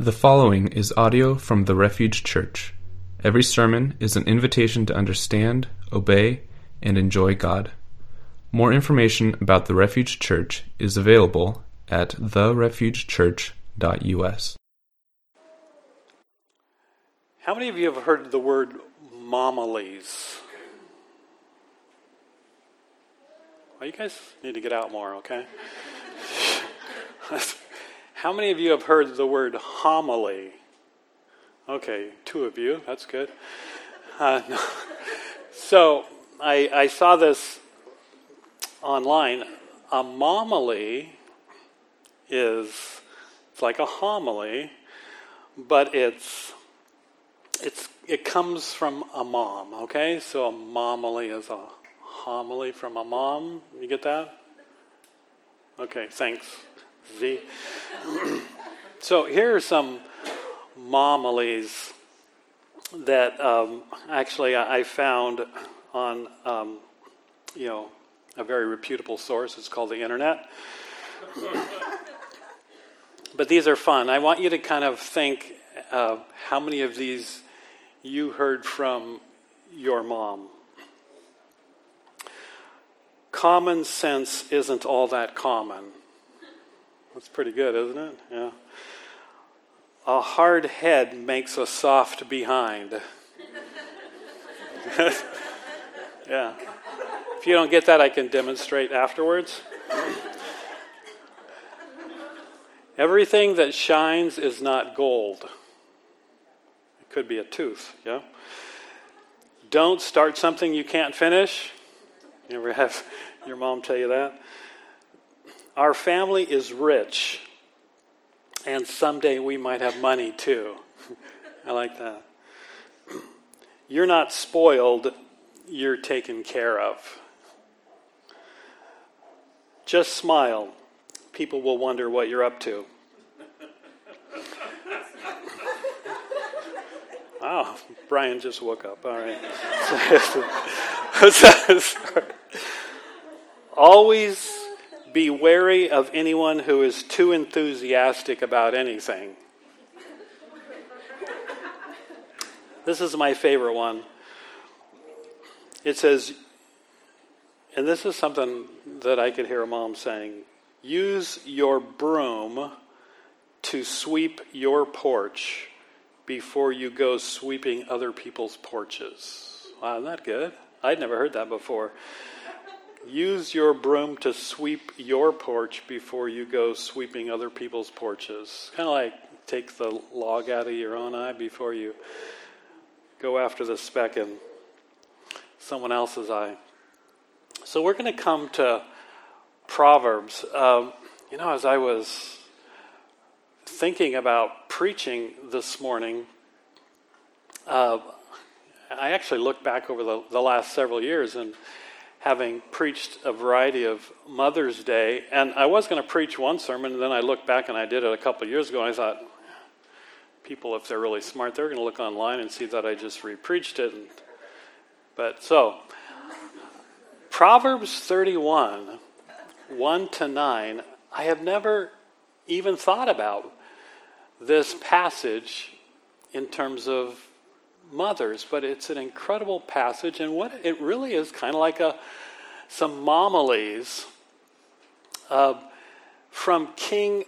The following is audio from the Refuge Church. Every sermon is an invitation to understand, obey, and enjoy God. More information about the Refuge Church is available at therefugechurch.us. How many of you have heard the word momilies? Well, you guys need to get out more, okay? How many of you have heard the word momily? Okay, two of you. That's good. Uh, no. So I, I saw this online. A homily is it's like a homily, but it's it's it comes from a mom. Okay, so a momily is a homily from a mom. You get that? Okay, thanks. Z. so here are some momilies that um, actually I found on, um, you know, a very reputable source. It's called the internet. but these are fun. I want you to kind of think uh, how many of these you heard from your mom. Common sense isn't all that common. That's pretty good, isn't it? Yeah. A hard head makes a soft behind. yeah. If you don't get that, I can demonstrate afterwards. Everything that shines is not gold. It could be a tooth, yeah? Don't start something you can't finish. You ever have your mom tell you that? Our family is rich, and someday we might have money too. I like that. You're not spoiled, you're taken care of. Just smile. People will wonder what you're up to. Wow, Brian just woke up. All right. Always be wary of anyone who is too enthusiastic about anything. This is my favorite one. It says, and this is something that I could hear a mom saying use your broom to sweep your porch before you go sweeping other people's porches. Wow, isn't that good? I'd never heard that before. Use your broom to sweep your porch before you go sweeping other people's porches. Kind of like take the log out of your own eye before you go after the speck in someone else's eye. So we're going to come to Proverbs. Um, you know, as I was thinking about preaching this morning, uh, I actually looked back over the, the last several years and having preached a variety of Mother's Day, and I was going to preach one sermon, and then I looked back and I did it a couple years ago, and I thought, people, if they're really smart, they're going to look online and see that I just repreached it. And, but so, Proverbs 31, 1 to 9, I have never even thought about this passage in terms of mothers, but it's an incredible passage, and what it really is kind of like a some homilies uh, from King,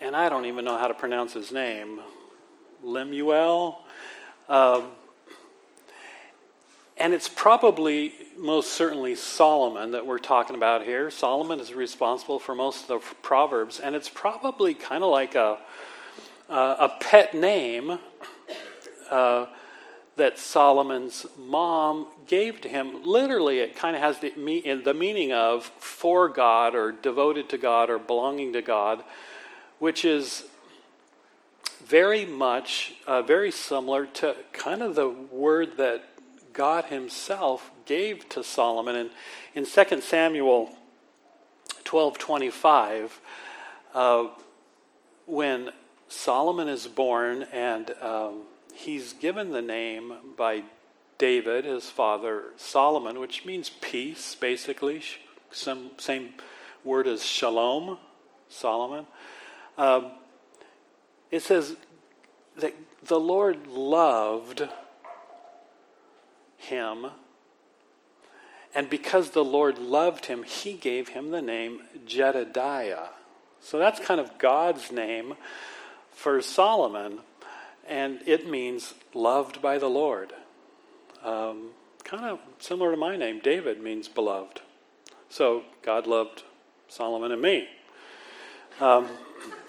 and I don't even know how to pronounce his name, Lemuel. Um, and it's probably most certainly Solomon that we're talking about here. Solomon is responsible for most of the Proverbs, and it's probably kind of like a, a pet name uh, that Solomon's mom gave to him. Literally, it kind of has the, the meaning of for God or devoted to God or belonging to God, which is very much, uh, very similar to kind of the word that God Himself gave to Solomon. And in 2 Samuel 12 25, uh, when Solomon is born and um, he's given the name by David, his father, Solomon, which means peace, basically. Some same word as shalom, Solomon. Um, it says, that the Lord loved him. And because the Lord loved him, he gave him the name Jedediah. So that's kind of God's name for Solomon. And it means loved by the Lord. Um, kind of similar to my name. David means beloved. So God loved Solomon and me. Um,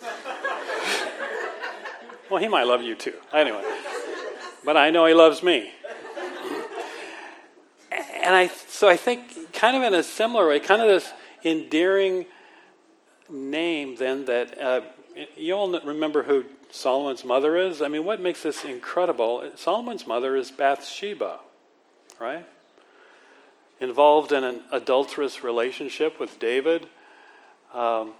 well, he might love you too. Anyway, but I know he loves me. And I, so I think, kind of in a similar way, kind of this endearing name, then that uh, you all remember who Solomon's mother is. I mean, what makes this incredible? Solomon's mother is Bathsheba, right? Involved in an adulterous relationship with David. Um,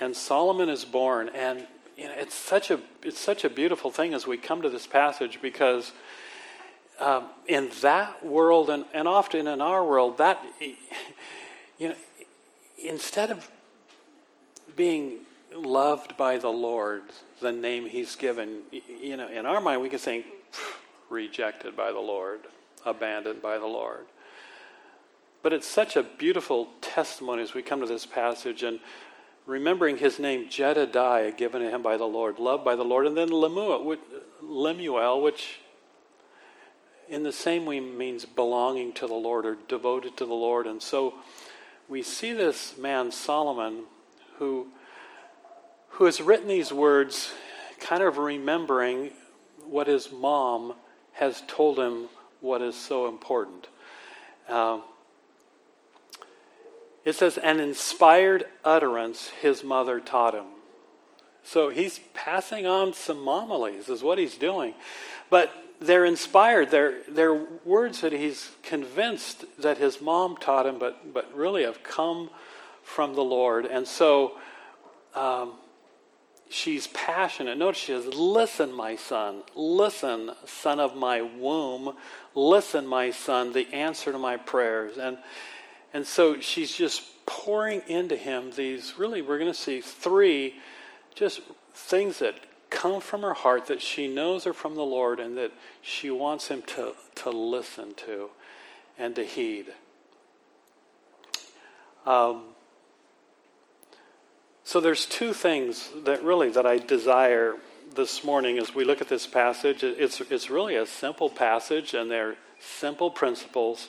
and Solomon is born, and you know, it's such a it's such a beautiful thing as we come to this passage because um, in that world and, and often in our world that you know instead of being loved by the Lord, the name He's given, you know, in our mind we can think rejected by the Lord, abandoned by the Lord. But it's such a beautiful testimony as we come to this passage and remembering his name Jedediah, given to him by the Lord, loved by the Lord, and then Lemuel, Lemuel, which in the same way means belonging to the Lord or devoted to the Lord. And so we see this man, Solomon, who, who has written these words kind of remembering what his mom has told him what is so important. Uh, it says, an inspired utterance his mother taught him. So he's passing on some homilies, is what he's doing. But they're inspired. They're, they're words that he's convinced that his mom taught him, but, but really have come from the Lord. And so um, she's passionate. Notice she says, Listen, my son. Listen, son of my womb. Listen, my son, the answer to my prayers. And and so she's just pouring into him these really, we're going to see three just things that come from her heart that she knows are from the Lord and that she wants him to, to listen to and to heed. Um, so there's two things that really that I desire this morning as we look at this passage. It's, it's really a simple passage and they're simple principles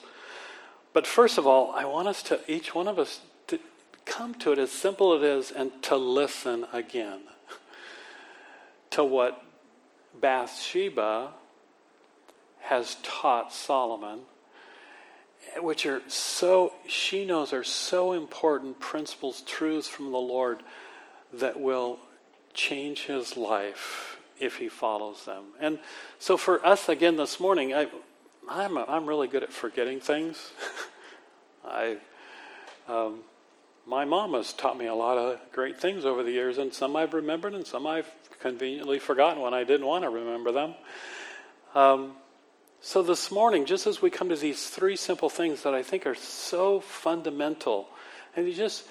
but first of all, I want us to, each one of us, to come to it as simple as it is and to listen again to what Bathsheba has taught Solomon, which are so, she knows are so important principles, truths from the Lord that will change his life if he follows them. And so for us again this morning, I, I'm, a, I'm really good at forgetting things. I, um, my mom has taught me a lot of great things over the years, and some I've remembered, and some I've conveniently forgotten when I didn't want to remember them. Um, so this morning, just as we come to these three simple things that I think are so fundamental, and just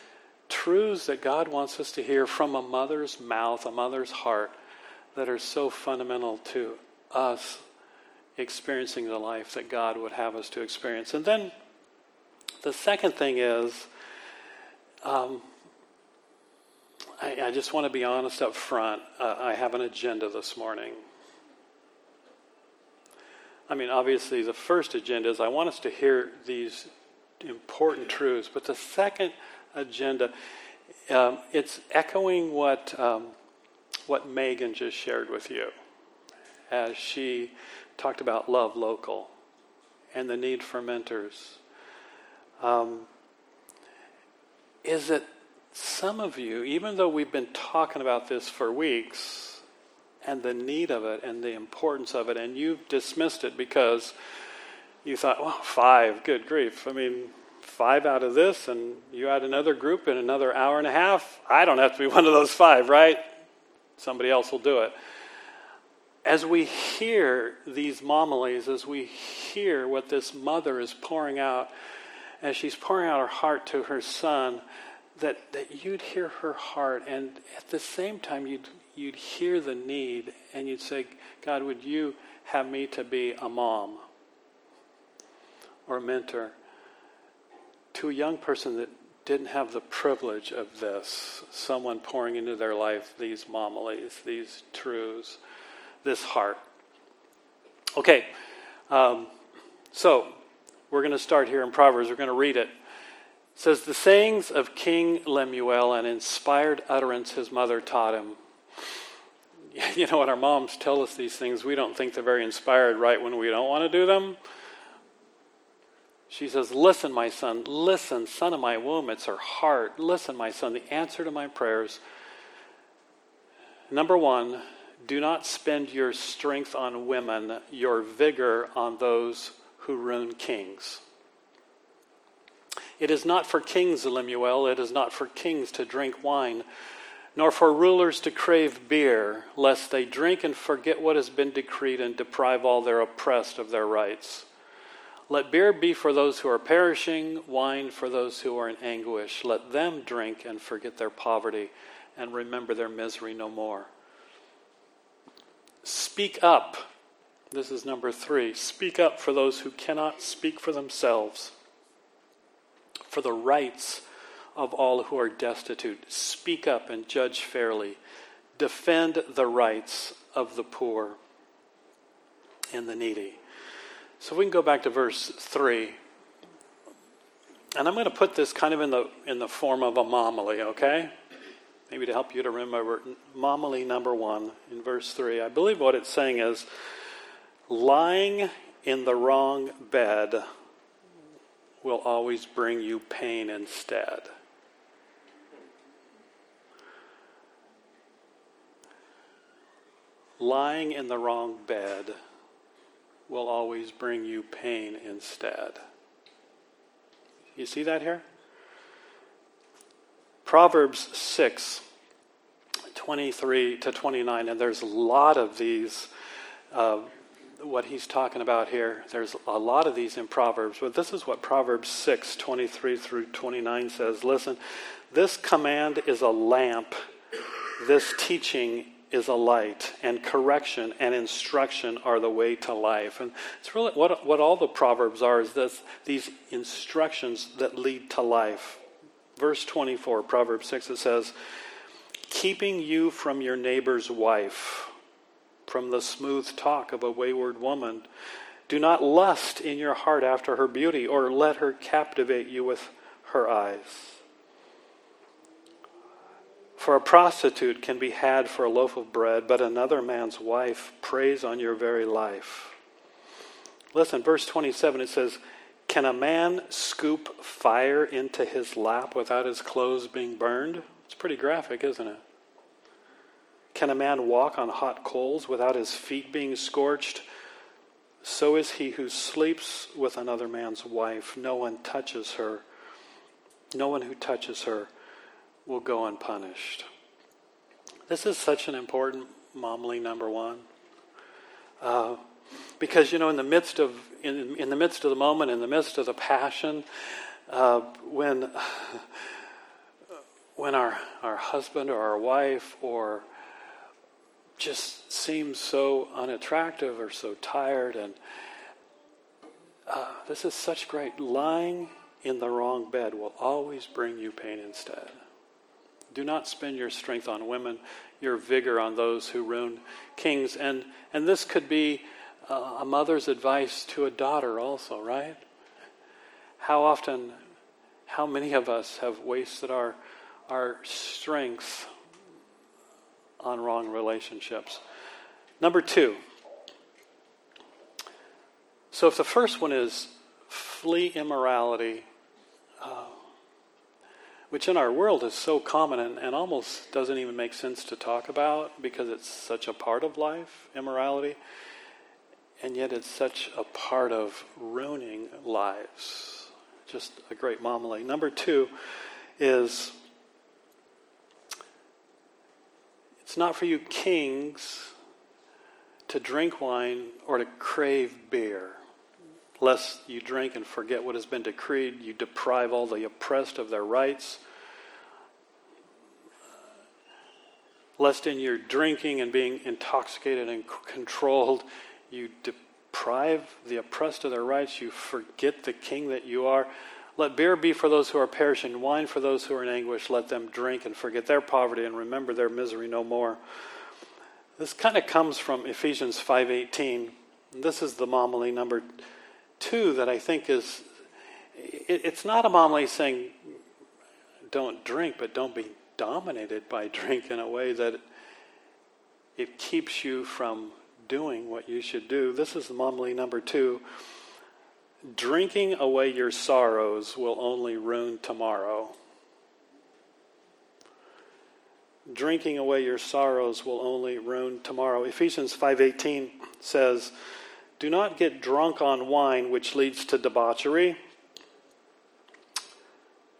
truths that God wants us to hear from a mother's mouth, a mother's heart, that are so fundamental to us experiencing the life that God would have us to experience. And then the second thing is, um, I, I, just want to be honest up front. Uh, I have an agenda this morning. I mean, obviously, the first agenda is I want us to hear these important truths, but the second agenda, um, it's echoing what um, what Megan just shared with you as she talked about love local and the need for mentors. Um, is that some of you, even though we've been talking about this for weeks and the need of it and the importance of it, and you've dismissed it because you thought, well, five, good grief. I mean, five out of this, and you add another group in another hour and a half. I don't have to be one of those five, right? Somebody else will do it as we hear these homilies, as we hear what this mother is pouring out, as she's pouring out her heart to her son, that, that you'd hear her heart, and at the same time, you'd, you'd hear the need, and you'd say, God, would you have me to be a mom or a mentor to a young person that didn't have the privilege of this, someone pouring into their life these homilies, these truths, this heart. Okay, um, so we're going to start here in Proverbs. We're going to read it. It says, The sayings of King Lemuel, an inspired utterance his mother taught him. You know, when our moms tell us these things, we don't think they're very inspired right when we don't want to do them. She says, Listen, my son, listen, son of my womb. It's her heart. Listen, my son, the answer to my prayers. Number one, do not spend your strength on women, your vigor on those who ruin kings. It is not for kings, Lemuel, it is not for kings to drink wine, nor for rulers to crave beer, lest they drink and forget what has been decreed and deprive all their oppressed of their rights. Let beer be for those who are perishing, wine for those who are in anguish. Let them drink and forget their poverty and remember their misery no more. Speak up. This is number three. Speak up for those who cannot speak for themselves, for the rights of all who are destitute. Speak up and judge fairly. Defend the rights of the poor and the needy. So we can go back to verse 3. And I'm going to put this kind of in the, in the form of a homily, okay? Maybe to help you to remember homily number one in verse 3. I believe what it's saying is lying in the wrong bed will always bring you pain instead. Lying in the wrong bed will always bring you pain instead. You see that here? Proverbs 6, 23 to 29, and there's a lot of these, uh, what he's talking about here. There's a lot of these in Proverbs, but this is what Proverbs 6, 23 through 29 says. Listen, this command is a lamp, this teaching is a light, and correction and instruction are the way to life. And it's really what, what all the Proverbs are is this, these instructions that lead to life. Verse 24, Proverbs 6, it says, Keeping you from your neighbor's wife, from the smooth talk of a wayward woman. Do not lust in your heart after her beauty, or let her captivate you with her eyes. For a prostitute can be had for a loaf of bread, but another man's wife preys on your very life. Listen, verse 27, it says, Can a man scoop fire into his lap without his clothes being burned? It's pretty graphic, isn't it? Can a man walk on hot coals without his feet being scorched? So is he who sleeps with another man's wife. No one touches her. No one who touches her will go unpunished. This is such an important homily number one. Uh, because you know, in the midst of in, in the midst of the moment, in the midst of the passion, uh, when when our our husband or our wife or just seems so unattractive or so tired, and uh, this is such great lying in the wrong bed will always bring you pain instead. Do not spend your strength on women, your vigor on those who ruin kings. And, and this could be a mother's advice to a daughter, also, right? How often, how many of us have wasted our, our strength on wrong relationships? Number two. So, if the first one is flee immorality, uh, which in our world is so common and, and almost doesn't even make sense to talk about because it's such a part of life, immorality, and yet it's such a part of ruining lives. Just a great homily. Number two is it's not for you kings to drink wine or to crave beer lest you drink and forget what has been decreed. You deprive all the oppressed of their rights. lest in your drinking and being intoxicated and controlled, you deprive the oppressed of their rights, you forget the king that you are. Let beer be for those who are perishing, wine for those who are in anguish. Let them drink and forget their poverty and remember their misery no more. This kind of comes from Ephesians 5:18. This is the homily number two that I think is. It, it's not a homily saying don't drink, but don't be dominated by drink in a way that it keeps you from doing what you should do. This is homily number two. Drinking away your sorrows will only ruin tomorrow. Drinking away your sorrows will only ruin tomorrow. Ephesians 5:18 says, "Do not get drunk on wine which leads to debauchery.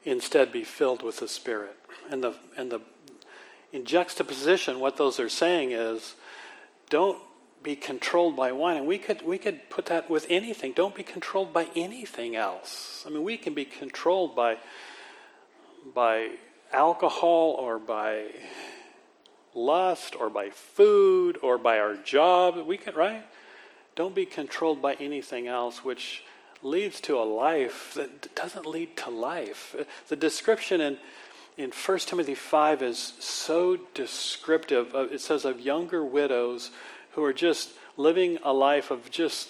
Instead be filled with the Spirit." And the and the in juxtaposition what those are saying is don't be controlled by wine. And we could, we could put that with anything. Don't be controlled by anything else. I mean, we can be controlled by, by alcohol or by lust or by food or by our job. We can, right? Don't be controlled by anything else, which leads to a life that doesn't lead to life. The description in, in 1 Timothy 5 is so descriptive. It says of younger widows who are just living a life of just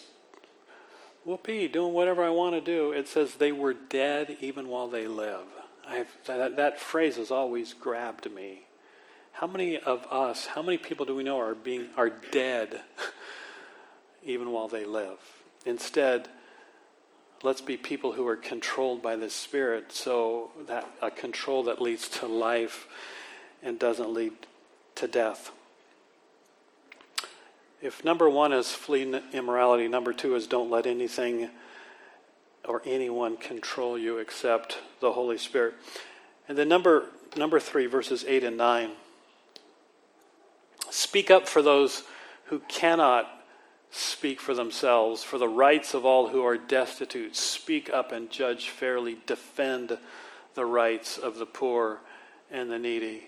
whoopee, doing whatever I want to do. It says they were dead even while they live. That, that phrase has always grabbed me. How many of us, how many people do we know are being are dead even while they live? Instead, let's be people who are controlled by the Spirit, so that a control that leads to life and doesn't lead to death. If number one is flee immorality, number two is don't let anything or anyone control you except the Holy Spirit. And then number number three, verses eight and nine. Speak up for those who cannot speak for themselves, for the rights of all who are destitute. Speak up and judge fairly. Defend the rights of the poor and the needy.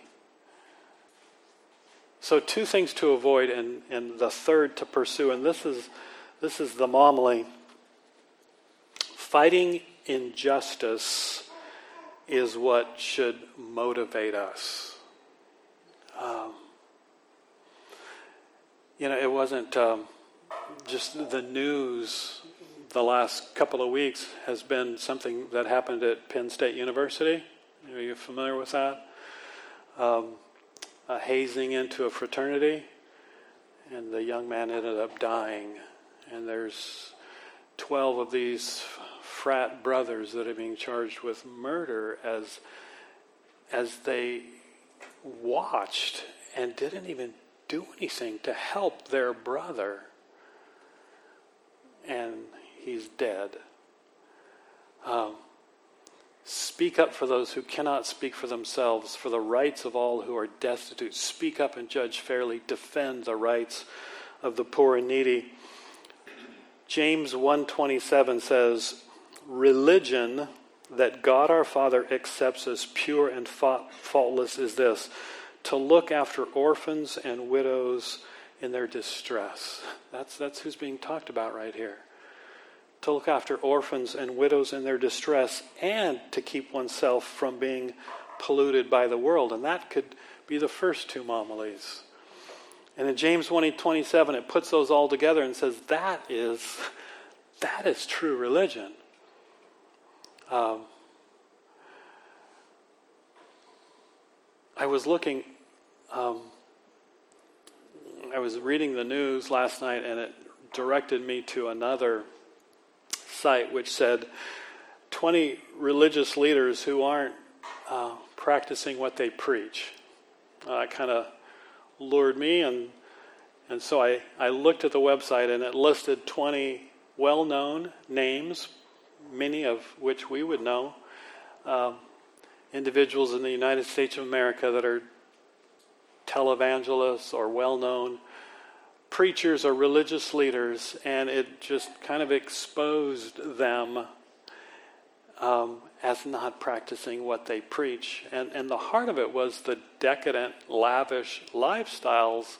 So, two things to avoid, and, and the third to pursue, and this is, this is the homily. Fighting injustice is what should motivate us. Um, you know, it wasn't um, just the news the last couple of weeks has been something that happened at Penn State University. Are you familiar with that? Um, uh, hazing into a fraternity, and the young man ended up dying. And there's 12 of these frat brothers that are being charged with murder as as they watched and didn't even do anything to help their brother and he's dead um, Speak up for those who cannot speak for themselves, for the rights of all who are destitute. Speak up and judge fairly. Defend the rights of the poor and needy. James 1:27 says, "Religion that God our Father accepts as pure and faultless is this: to look after orphans and widows in their distress." That's that's who's being talked about right here to look after orphans and widows in their distress, and to keep oneself from being polluted by the world. And that could be the first two homilies. And in James 1 27, it puts those all together and says that is, that is true religion. Um, I was looking, um, I was reading the news last night, and it directed me to another site which said 20 religious leaders who aren't uh, practicing what they preach. Uh, it kind of lured me, and, and so I, I looked at the website and it listed 20 well known names, many of which we would know, um, individuals in the United States of America that are televangelists or well known preachers or religious leaders, and it just kind of exposed them um, as not practicing what they preach. And, and the heart of it was the decadent, lavish lifestyles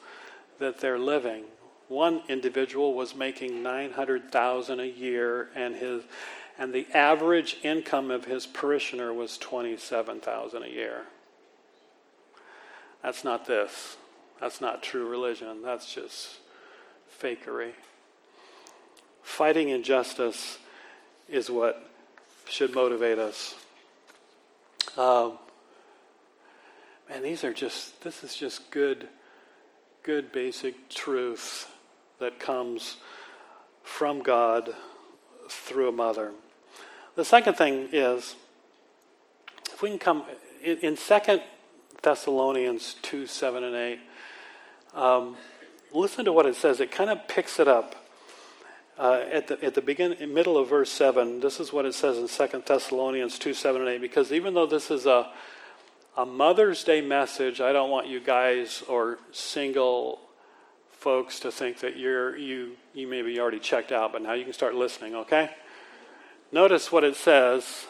that they're living. One individual was making 900,000 a year and his and the average income of his parishioner was 27,000 a year. That's not this. That's not true religion. That's just fakery. Fighting injustice is what should motivate us. Um, man, these are just, this is just good, good basic truth that comes from God through a mother. The second thing is, if we can come, in, in 2 Thessalonians 2 7 and 8, um, listen to what it says. It kind of picks it up. Uh, at the at the beginning, middle of verse seven, this is what it says in 2 Thessalonians two seven and eight. Because even though this is a a Mother's Day message, I don't want you guys or single folks to think that you're you you maybe already checked out, but now you can start listening. Okay. Notice what it says.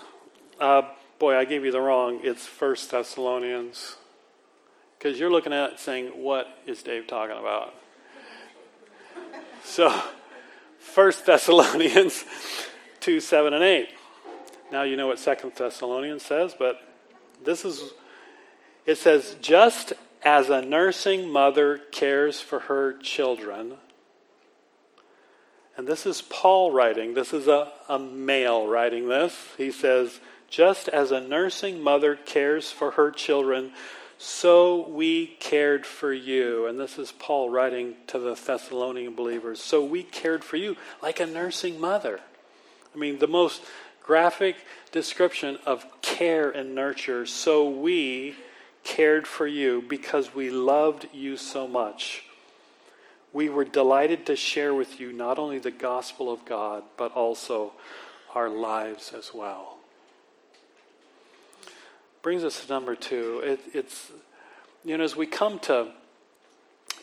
Uh, boy, I gave you the wrong. It's First Thessalonians. Because you're looking at it saying, what is Dave talking about? So, First Thessalonians 2, 7, and 8. Now you know what Second Thessalonians says, but this is, it says, just as a nursing mother cares for her children, and this is Paul writing, this is a, a male writing this. He says, Just as a nursing mother cares for her children, so we cared for you. And this is Paul writing to the Thessalonian believers. So we cared for you like a nursing mother. I mean, the most graphic description of care and nurture. So we cared for you because we loved you so much we were delighted to share with you not only the gospel of God, but also our lives as well. Brings us to number two. It, it's, you know, as we come to,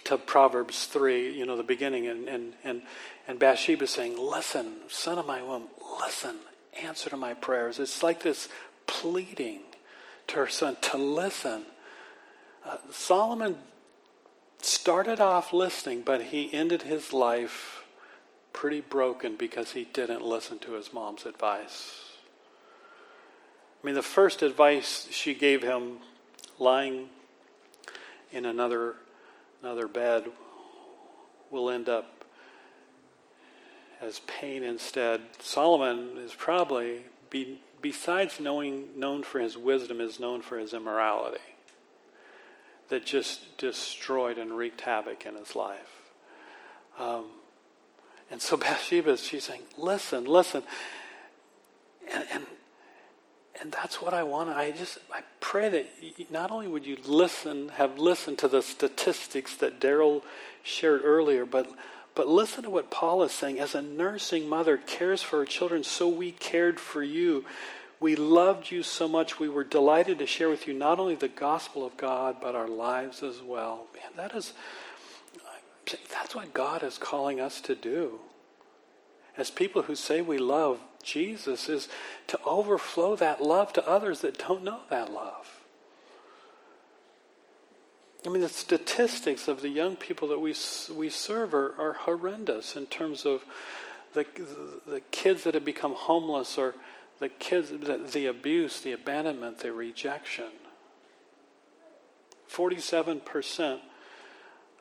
to Proverbs 3, you know, the beginning, and, and, and, and Bathsheba saying, Listen, son of my womb, listen, answer to my prayers. It's like this pleading to her son to listen. Uh, Solomon started off listening, but he ended his life pretty broken because he didn't listen to his mom's advice. I mean, the first advice she gave him, lying in another another bed, will end up as pain instead. Solomon is probably, be, besides knowing known for his wisdom, is known for his immorality that just destroyed and wreaked havoc in his life. Um, and so Bathsheba, she's saying, listen, listen. And, and, and that's what I want. I just, I pray that not only would you listen, have listened to the statistics that Daryl shared earlier, but, but listen to what Paul is saying. As a nursing mother cares for her children, so we cared for you. We loved you so much. We were delighted to share with you not only the gospel of God, but our lives as well. Man, that is, that's what God is calling us to do. As people who say we love Jesus, is to overflow that love to others that don't know that love. I mean, the statistics of the young people that we, we serve are, are horrendous in terms of the, the kids that have become homeless or the kids, the, the abuse, the abandonment, the rejection. 47%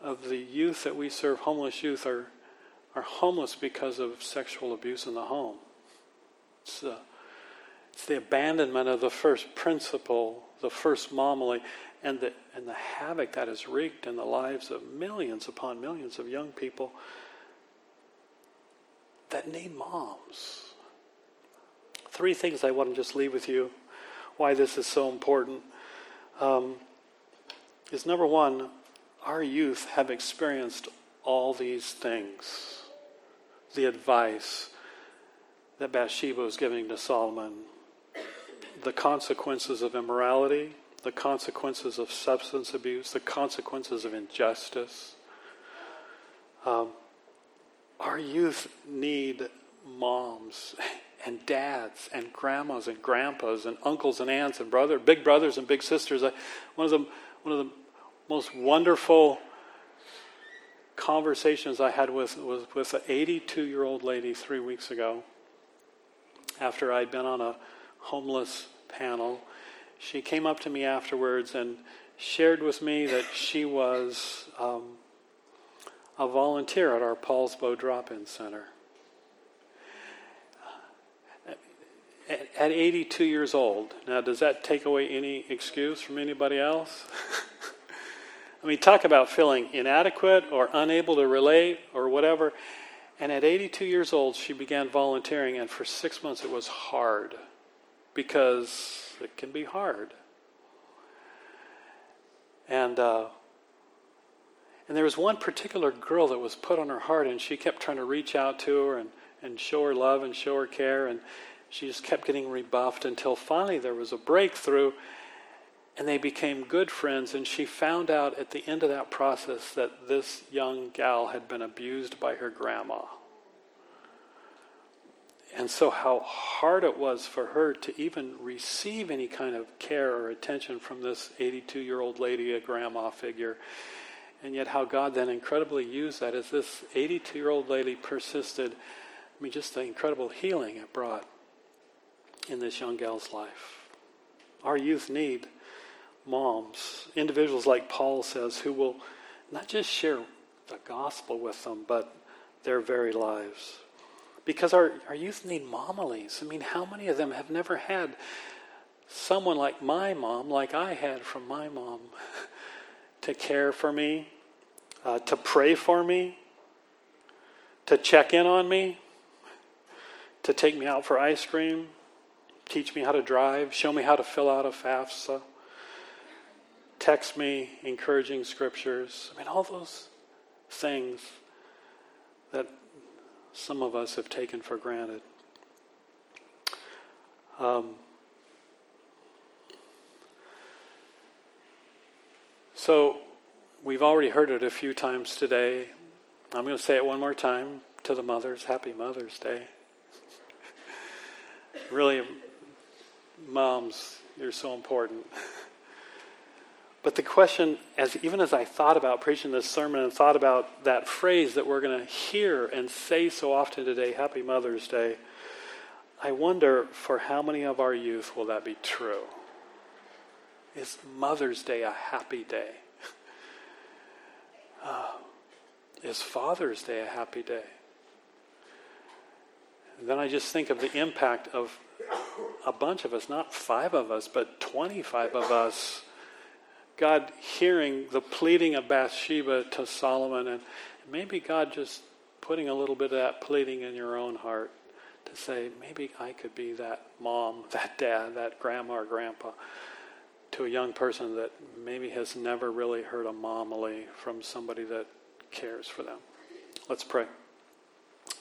of the youth that we serve, homeless youth, are, are homeless because of sexual abuse in the home. It's, uh, it's the abandonment of the first principle, the first homily, and the, and the havoc that has wreaked in the lives of millions upon millions of young people that need moms three things I want to just leave with you why this is so important um, is number one, our youth have experienced all these things. The advice that Bathsheba was giving to Solomon, the consequences of immorality, the consequences of substance abuse, the consequences of injustice. Um, our youth need moms and dads and grandmas and grandpas and uncles and aunts and brother, big brothers and big sisters. I, one of the one of the most wonderful conversations I had with was with an 82 year old lady three weeks ago. After I'd been on a homeless panel, she came up to me afterwards and shared with me that she was um, a volunteer at our Poulsbo Drop-In Center. At 82 years old, now does that take away any excuse from anybody else? I mean, talk about feeling inadequate or unable to relate or whatever. And at 82 years old, she began volunteering, and for six months it was hard because it can be hard. And uh, and there was one particular girl that was put on her heart, and she kept trying to reach out to her and, and show her love and show her care, and she just kept getting rebuffed until finally there was a breakthrough, and they became good friends. And she found out at the end of that process that this young gal had been abused by her grandma. And so, how hard it was for her to even receive any kind of care or attention from this 82 year old lady, a grandma figure. And yet, how God then incredibly used that as this 82 year old lady persisted. I mean, just the incredible healing it brought in this young gal's life. Our youth need moms, individuals like Paul says, who will not just share the gospel with them, but their very lives. Because our, our youth need momilies. I mean, how many of them have never had someone like my mom, like I had from my mom, to care for me, uh, to pray for me, to check in on me, to take me out for ice cream, teach me how to drive, show me how to fill out a FAFSA, text me encouraging scriptures. I mean, all those things that some of us have taken for granted. Um, so, We've already heard it a few times today. I'm going to say it one more time to the mothers. Happy Mother's Day. really, moms, you're so important. But the question, as even as I thought about preaching this sermon and thought about that phrase that we're going to hear and say so often today, Happy Mother's Day, I wonder for how many of our youth will that be true? Is Mother's Day a happy day? uh, is Father's Day a happy day? And then I just think of the impact of a bunch of us, not five of us, but 25 of us. God hearing the pleading of Bathsheba to Solomon, and maybe God just putting a little bit of that pleading in your own heart to say, maybe I could be that mom, that dad, that grandma or grandpa to a young person that maybe has never really heard a homily from somebody that cares for them. Let's pray.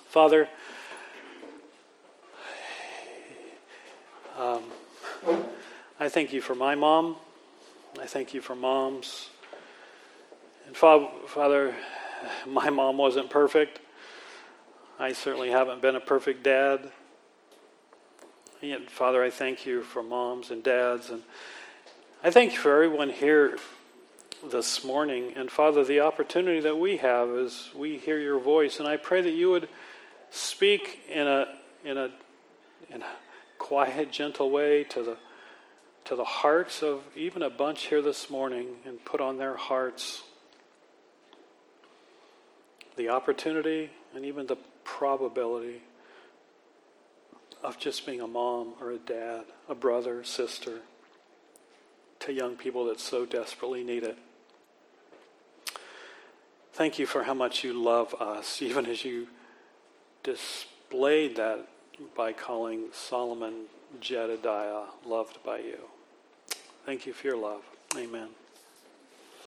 Father, um, I thank you for my mom. I thank you for moms. And Father, my mom wasn't perfect. I certainly haven't been a perfect dad. And Father, I thank you for moms and dads and I thank you for everyone here this morning. And Father, the opportunity that we have is we hear your voice. And I pray that you would speak in a, in a, in a quiet, gentle way to the, to the hearts of even a bunch here this morning and put on their hearts the opportunity and even the probability of just being a mom or a dad, a brother, sister to young people that so desperately need it. Thank you for how much you love us, even as you displayed that by calling Solomon Jedediah, loved by you. Thank you for your love. Amen.